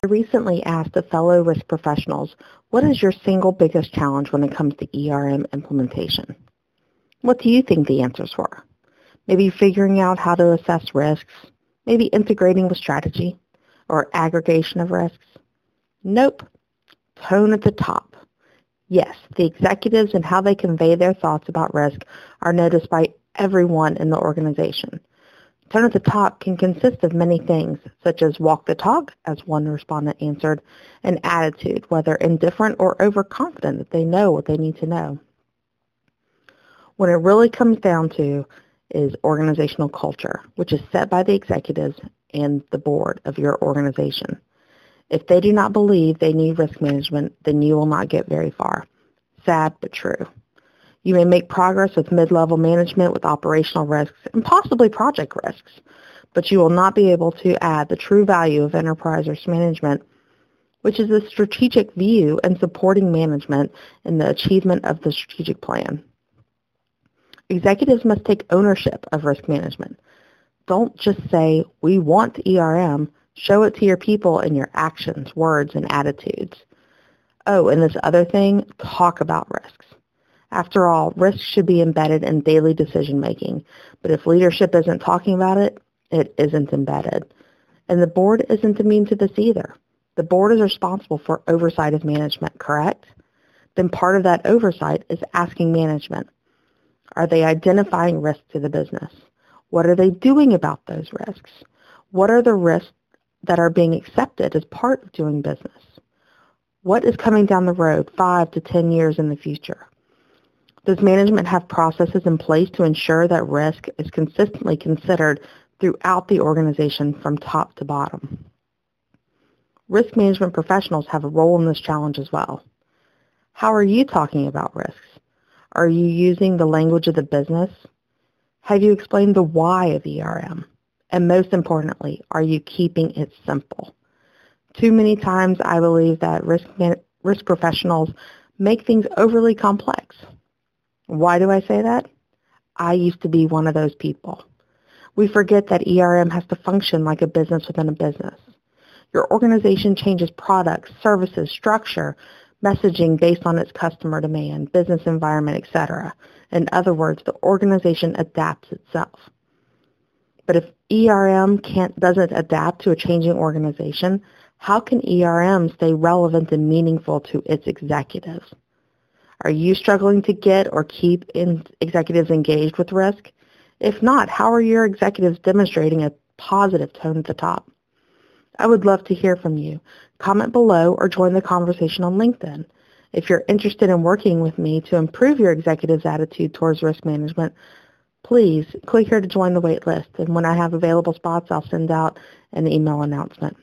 I recently asked a fellow risk professionals, what is your single biggest challenge when it comes to ERM implementation? What do you think the answers were? Maybe figuring out how to assess risks, maybe integrating with strategy, or aggregation of risks? Nope. Tone at the top. Yes, the executives and how they convey their thoughts about risk are noticed by everyone in the organization. Tone at the top can consist of many things, such as walk the talk, as one respondent answered, and attitude, whether indifferent or overconfident that they know what they need to know. When it really comes down to is organizational culture, which is set by the executives and the board of your organization. If they do not believe they need risk management, then you will not get very far. Sad but true. You may make progress with mid-level management with operational risks and possibly project risks, but you will not be able to add the true value of enterprise risk management, which is the strategic view and supporting management in the achievement of the strategic plan. Executives must take ownership of risk management. Don't just say, we want ERM. Show it to your people in your actions, words, and attitudes. Oh, and this other thing, talk about risks. After all, risk should be embedded in daily decision making, but if leadership isn't talking about it, it isn't embedded. And the board isn't immune to this either. The board is responsible for oversight of management, correct? Then part of that oversight is asking management, are they identifying risks to the business? What are they doing about those risks? What are the risks that are being accepted as part of doing business? What is coming down the road five to 10 years in the future? Does management have processes in place to ensure that risk is consistently considered throughout the organization from top to bottom? Risk management professionals have a role in this challenge as well. How are you talking about risks? Are you using the language of the business? Have you explained the why of ERM? And most importantly, are you keeping it simple? Too many times I believe that risk, risk professionals make things overly complex. Why do I say that? I used to be one of those people. We forget that ERM has to function like a business within a business. Your organization changes products, services, structure, messaging based on its customer demand, business environment, etc. In other words, the organization adapts itself. But if ERM can't, doesn't adapt to a changing organization, how can ERM stay relevant and meaningful to its executives? Are you struggling to get or keep executives engaged with risk? If not, how are your executives demonstrating a positive tone at the top? I would love to hear from you. Comment below or join the conversation on LinkedIn. If you're interested in working with me to improve your executive's attitude towards risk management, please click here to join the wait list. And when I have available spots, I'll send out an email announcement.